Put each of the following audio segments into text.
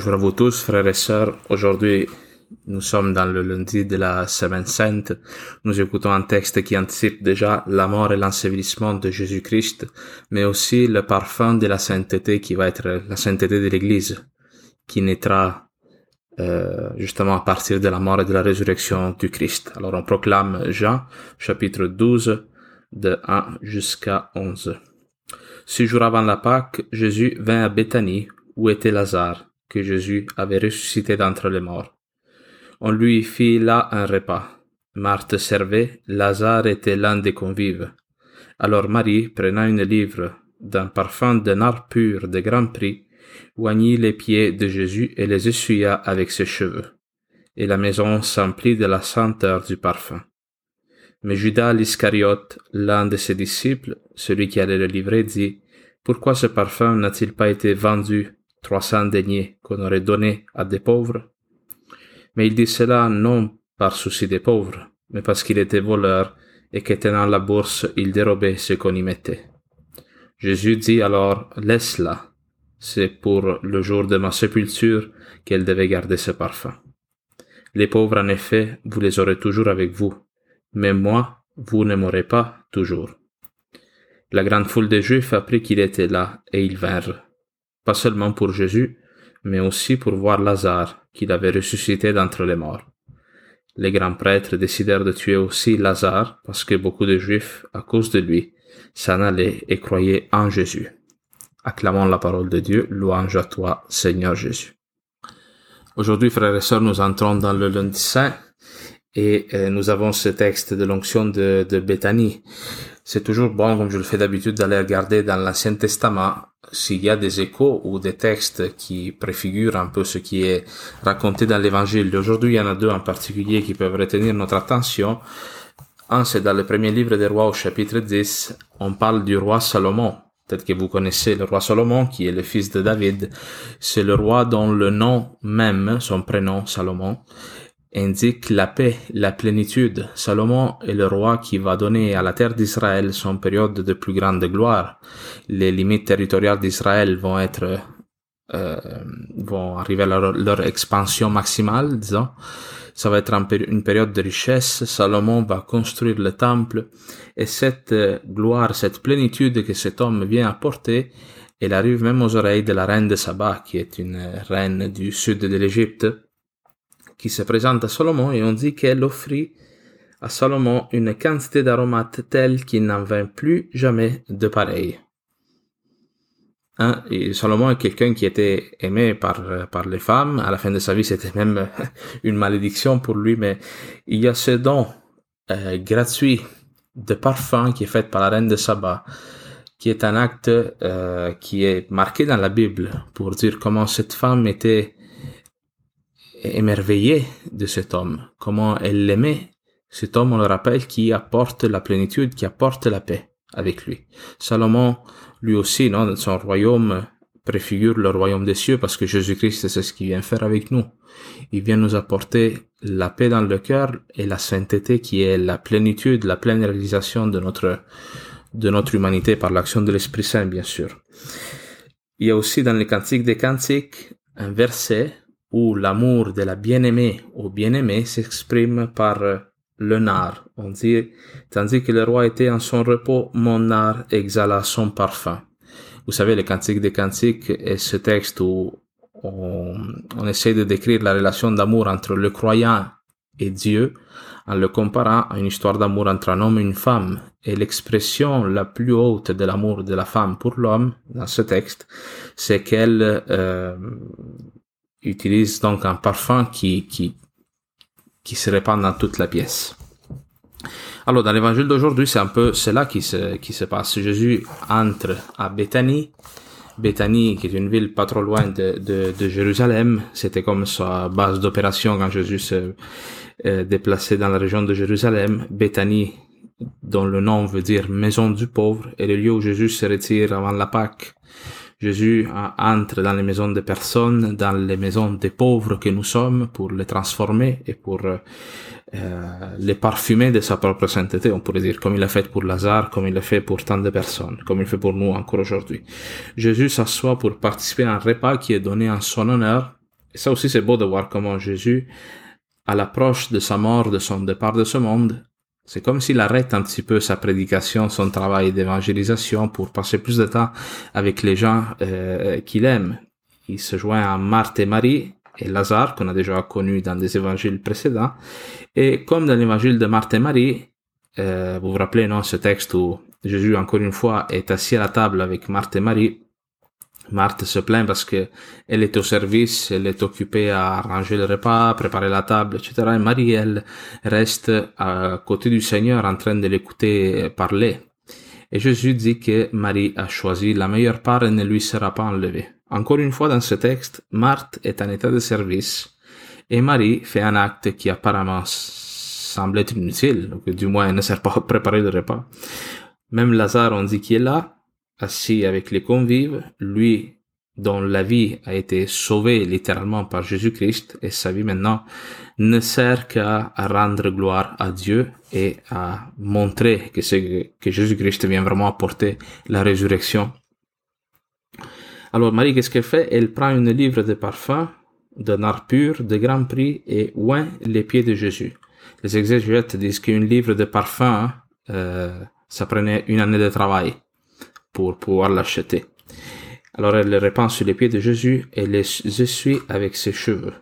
Bonjour à vous tous, frères et sœurs. Aujourd'hui, nous sommes dans le lundi de la Semaine Sainte. Nous écoutons un texte qui anticipe déjà la mort et l'ensevelissement de Jésus-Christ, mais aussi le parfum de la sainteté qui va être la sainteté de l'Église, qui naîtra euh, justement à partir de la mort et de la résurrection du Christ. Alors on proclame Jean, chapitre 12, de 1 jusqu'à 11. Six jours avant la Pâque, Jésus vint à Béthanie, où était Lazare, que Jésus avait ressuscité d'entre les morts. On lui fit là un repas. Marthe servait, Lazare était l'un des convives. Alors Marie, prenant une livre d'un parfum de nard pur de grand prix, oignit les pieds de Jésus et les essuya avec ses cheveux. Et la maison s'emplit de la senteur du parfum. Mais Judas l'Iscariote, l'un de ses disciples, celui qui allait le livrer, dit, Pourquoi ce parfum n'a-t-il pas été vendu trois cents deniers qu'on aurait donné à des pauvres? Mais il dit cela non par souci des pauvres, mais parce qu'il était voleur et que tenant la bourse, il dérobait ce qu'on y mettait. Jésus dit alors, laisse-la. C'est pour le jour de ma sépulture qu'elle devait garder ce parfum. Les pauvres, en effet, vous les aurez toujours avec vous, mais moi, vous ne m'aurez pas toujours. La grande foule des Juifs apprit qu'il était là, et ils vinrent, pas seulement pour Jésus, mais aussi pour voir Lazare, qu'il avait ressuscité d'entre les morts. Les grands prêtres décidèrent de tuer aussi Lazare, parce que beaucoup de Juifs, à cause de lui, s'en allaient et croyaient en Jésus. Acclamons la parole de Dieu, louange à toi, Seigneur Jésus. Aujourd'hui, frères et sœurs, nous entrons dans le lundi saint, et euh, nous avons ce texte de l'onction de, de. C'est toujours bon, comme je le fais d'habitude, d'aller regarder dans l'Ancien Testament s'il y a des échos ou des textes qui préfigurent un peu ce qui est raconté dans l'Évangile. Aujourd'hui, il y en a deux en particulier qui peuvent retenir notre attention. Un, c'est dans le premier livre des rois au chapitre 10, on parle du roi Salomon. Peut-être que vous connaissez le roi Salomon, qui est le fils de David. C'est le roi dont le nom même, son prénom, Salomon, indique la paix, la plénitude. Salomon est le roi qui va donner à la terre d'Israël son période de plus grande gloire. Les limites territoriales d'Israël vont être euh, vont arriver à leur, expansion maximale, disons. Ça va être une période de richesse. Salomon va construire le temple et cette euh, gloire, cette plénitude que cet homme vient apporter, elle arrive même aux oreilles de la reine de Saba, qui est une reine du sud de l'Égypte qui se présente à Salomon et on dit qu'elle offrit à Salomon une quantité d'aromates telle qu'il n'en vint plus jamais de pareil. Hein? Et Salomon est quelqu'un qui était aimé par, par les femmes. À la fin de sa vie, c'était même une malédiction pour lui, mais il y a ce don euh, gratuit de parfum qui est fait par la reine de Saba, qui est un acte euh, qui est marqué dans la Bible pour dire comment cette femme était émerveillée de cet homme, comment elle l'aimait. Cet homme, on le rappelle, qui apporte la plénitude, qui apporte la paix avec lui. Salomon, lui aussi, non, son royaume préfigure le royaume des cieux parce que Jésus-Christ, c'est ce qu'il vient faire avec nous. Il vient nous apporter la paix dans le cœur et la sainteté qui est la plénitude, la pleine réalisation de notre, de notre humanité par l'action de l'Esprit Saint, bien sûr. Il y a aussi dans les cantiques des cantiques un verset où l'amour de la bien-aimée au bien-aimé s'exprime par le nard. On dit, tandis que le roi était en son repos, mon nard exhala son parfum. Vous savez, le cantique des cantiques est ce texte où on, on essaie de décrire la relation d'amour entre le croyant et Dieu en le comparant à une histoire d'amour entre un homme et une femme. Et l'expression la plus haute de l'amour de la femme pour l'homme dans ce texte, c'est qu'elle euh, utilise donc un parfum qui, qui, qui se répand dans toute la pièce. Alors, dans l'évangile d'aujourd'hui, c'est un peu cela qui se, qui se passe. Jésus entre à Béthanie. Béthanie, qui est une ville pas trop loin de, de, de Jérusalem. C'était comme sa base d'opération quand Jésus se euh, déplaçait dans la région de Jérusalem. Béthanie, dont le nom veut dire maison du pauvre, est le lieu où Jésus se retire avant la Pâque. Jésus entre dans les maisons des personnes, dans les maisons des pauvres que nous sommes, pour les transformer et pour euh, les parfumer de sa propre sainteté, on pourrait dire, comme il l'a fait pour Lazare, comme il l'a fait pour tant de personnes, comme il fait pour nous encore aujourd'hui. Jésus s'assoit pour participer à un repas qui est donné en son honneur, Et ça aussi, c'est beau de voir comment Jésus, à l'approche de sa mort, de son départ de ce monde, c'est comme s'il arrête un petit peu sa prédication, son travail d'évangélisation pour passer plus de temps avec les gens euh, qu'il aime. Il se joint à Marthe et Marie et Lazare, qu'on a déjà connu dans des évangiles précédents. Et comme dans l'évangile de Marthe et Marie, euh, vous vous rappelez, non, ce texte où Jésus, encore une fois, est assis à la table avec Marthe et Marie. Marthe se plaint parce que elle est au service, elle est occupée à arranger le repas, préparer la table, etc. Et Marie, elle reste à côté du Seigneur en train de l'écouter parler. Et Jésus dit que Marie a choisi la meilleure part et ne lui sera pas enlevée. Encore une fois, dans ce texte, Marthe est en état de service et Marie fait un acte qui apparemment semble être inutile, ou que du moins ne sert pas à préparer le repas. Même Lazare, on dit qu'il est là, assis avec les convives, lui dont la vie a été sauvée littéralement par Jésus-Christ et sa vie maintenant ne sert qu'à rendre gloire à Dieu et à montrer que, que Jésus-Christ vient vraiment apporter la résurrection. Alors Marie, qu'est-ce qu'elle fait? Elle prend une livre de parfum, d'un art pur, de grand prix et oint les pieds de Jésus. Les exégètes disent qu'une livre de parfum, euh, ça prenait une année de travail pour pouvoir l'acheter. Alors elle le répand sur les pieds de Jésus et les essuie avec ses cheveux.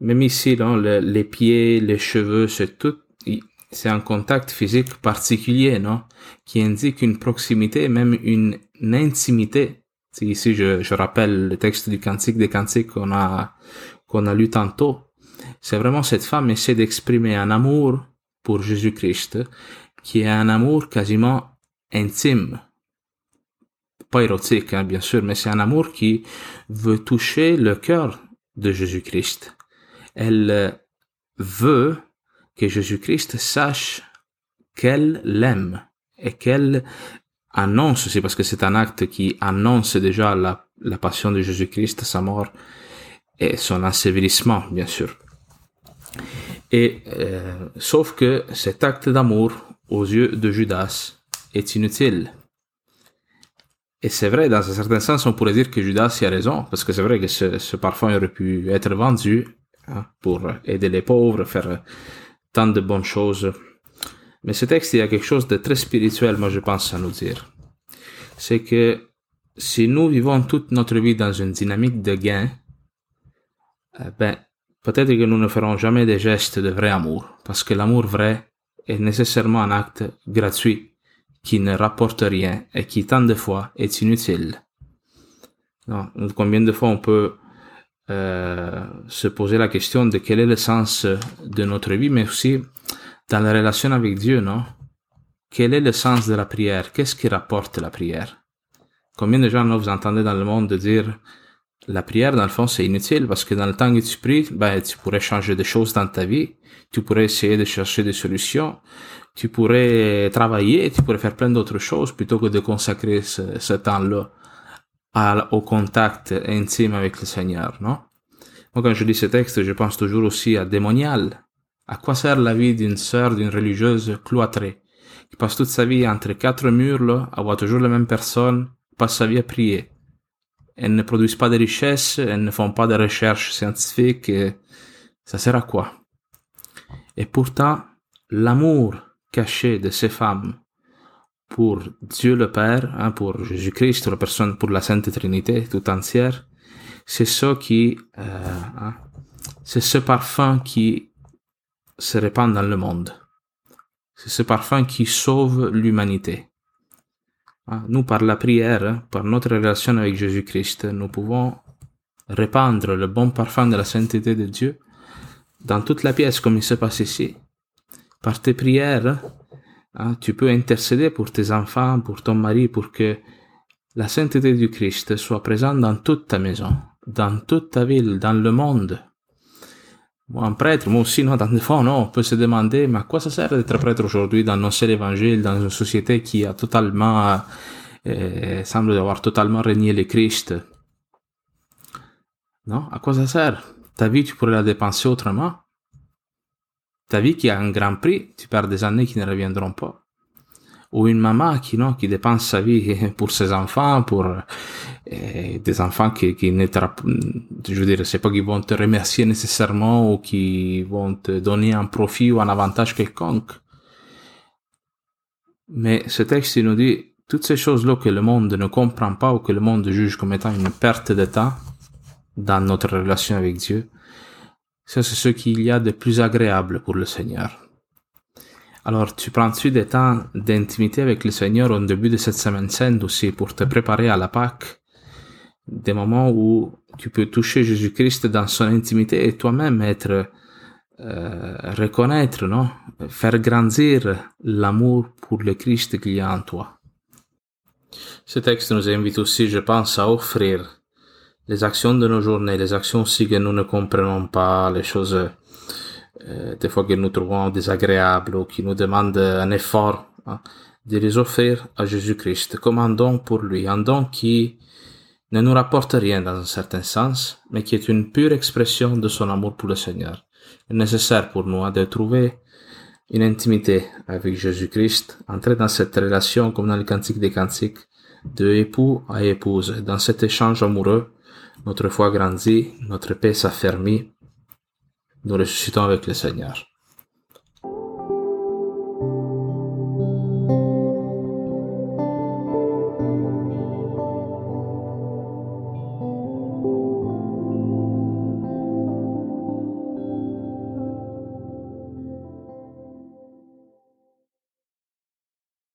Même ici, les pieds, les cheveux, c'est tout, c'est un contact physique particulier, non? Qui indique une proximité, même une, intimité. Ici, je, je rappelle le texte du Cantique des Cantiques qu'on a, qu'on a lu tantôt c'est vraiment cette femme essaie d'exprimer un amour pour Jésus-Christ qui est un amour quasiment intime. Pas érotique, hein, bien sûr, mais c'est un amour qui veut toucher le cœur de Jésus-Christ. Elle veut que Jésus-Christ sache qu'elle l'aime et qu'elle annonce, c'est parce que c'est un acte qui annonce déjà la, la passion de Jésus-Christ, sa mort et son ensevelissement, bien sûr. Et euh, sauf que cet acte d'amour aux yeux de Judas est inutile. Et c'est vrai, dans un certain sens, on pourrait dire que Judas y a raison, parce que c'est vrai que ce, parfum aurait pu être vendu hein, pour aider les pauvres, faire tant de bonnes choses. Mais ce texte, il y a quelque chose de très spirituel, moi je pense, à nous dire. C'est que si nous vivons toute notre vie dans une dynamique de gain, euh, ben, Peut-être que nous ne ferons jamais des gestes de vrai amour, parce que l'amour vrai est nécessairement un acte gratuit, qui ne rapporte rien et qui tant de fois est inutile. Non, combien de fois on peut euh, se poser la question de quel est le sens de notre vie, mais aussi dans la relation avec Dieu, non Quel est le sens de la prière? Qu'est-ce qui rapporte la prière? Combien de gens vous entendez dans le monde dire la prière, dans le fond, c'est inutile parce que dans le temps que tu pries, ben, tu pourrais changer des choses dans ta vie. Tu pourrais essayer de chercher des solutions. Tu pourrais travailler. Tu pourrais faire plein d'autres choses plutôt que de consacrer ce, temps-là au contact intime avec le Seigneur, non? Moi, quand je lis ce texte, je pense toujours aussi à démonial. À quoi sert la vie d'une sœur, d'une religieuse cloîtrée, qui passe toute sa vie entre quatre murs, là, à voir toujours la même personne, passe sa vie à prier? Elles ne produisent pas de richesses, elles ne font pas de recherches scientifiques, ça sert à quoi Et pourtant, l'amour caché de ces femmes pour Dieu le Père, hein, pour Jésus-Christ, la personne, pour la Sainte Trinité tout entière, c'est ce qui, euh, hein, c'est ce parfum qui se répand dans le monde. C'est ce parfum qui sauve l'humanité. Ah, nous, par la prière, par notre relation avec Jésus-Christ, nous pouvons répandre le bon parfum de la sainteté de Dieu dans toute la pièce, comme il se passe ici. Par tes prières, hein, tu peux intercéder pour tes enfants, pour ton mari, pour que la sainteté du Christ soit présente dans toute ta maison, dans toute ta ville, dans le monde. Un prêtre, moi aussi, non, dans le fond, non, on peut se demander, mais à quoi ça sert d'être prêtre aujourd'hui, d'annoncer l'évangile dans une société qui a totalement, euh, semble avoir totalement régné le Christ? Non? À quoi ça sert? Ta vie, tu pourrais la dépenser autrement. Ta vie qui a un grand prix, tu perds des années qui ne reviendront pas. Ou une maman qui non qui dépense sa vie pour ses enfants pour euh, des enfants qui qui ne je veux dire c'est pas qu'ils vont te remercier nécessairement ou qui vont te donner un profit ou un avantage quelconque mais ce texte il nous dit toutes ces choses-là que le monde ne comprend pas ou que le monde juge comme étant une perte de temps dans notre relation avec Dieu, ça c'est ce qu'il y a de plus agréable pour le Seigneur. Alors, tu prends-tu des temps d'intimité avec le Seigneur au début de cette semaine sainte aussi pour te préparer à la Pâque? Des moments où tu peux toucher Jésus-Christ dans son intimité et toi-même être, euh, reconnaître, non? Faire grandir l'amour pour le Christ qu'il y a en toi. Ce texte nous invite aussi, je pense, à offrir les actions de nos journées, les actions aussi que nous ne comprenons pas, les choses euh, des fois que nous trouvons désagréables ou qui nous demandent un effort, hein, de les offrir à Jésus-Christ comme un don pour lui, un don qui ne nous rapporte rien dans un certain sens, mais qui est une pure expression de son amour pour le Seigneur. Il est nécessaire pour nous hein, de trouver une intimité avec Jésus-Christ, entrer dans cette relation comme dans le Cantique des Cantiques, de époux à épouse. Dans cet échange amoureux, notre foi grandit, notre paix s'affermit, nous ressuscitons avec le Seigneur.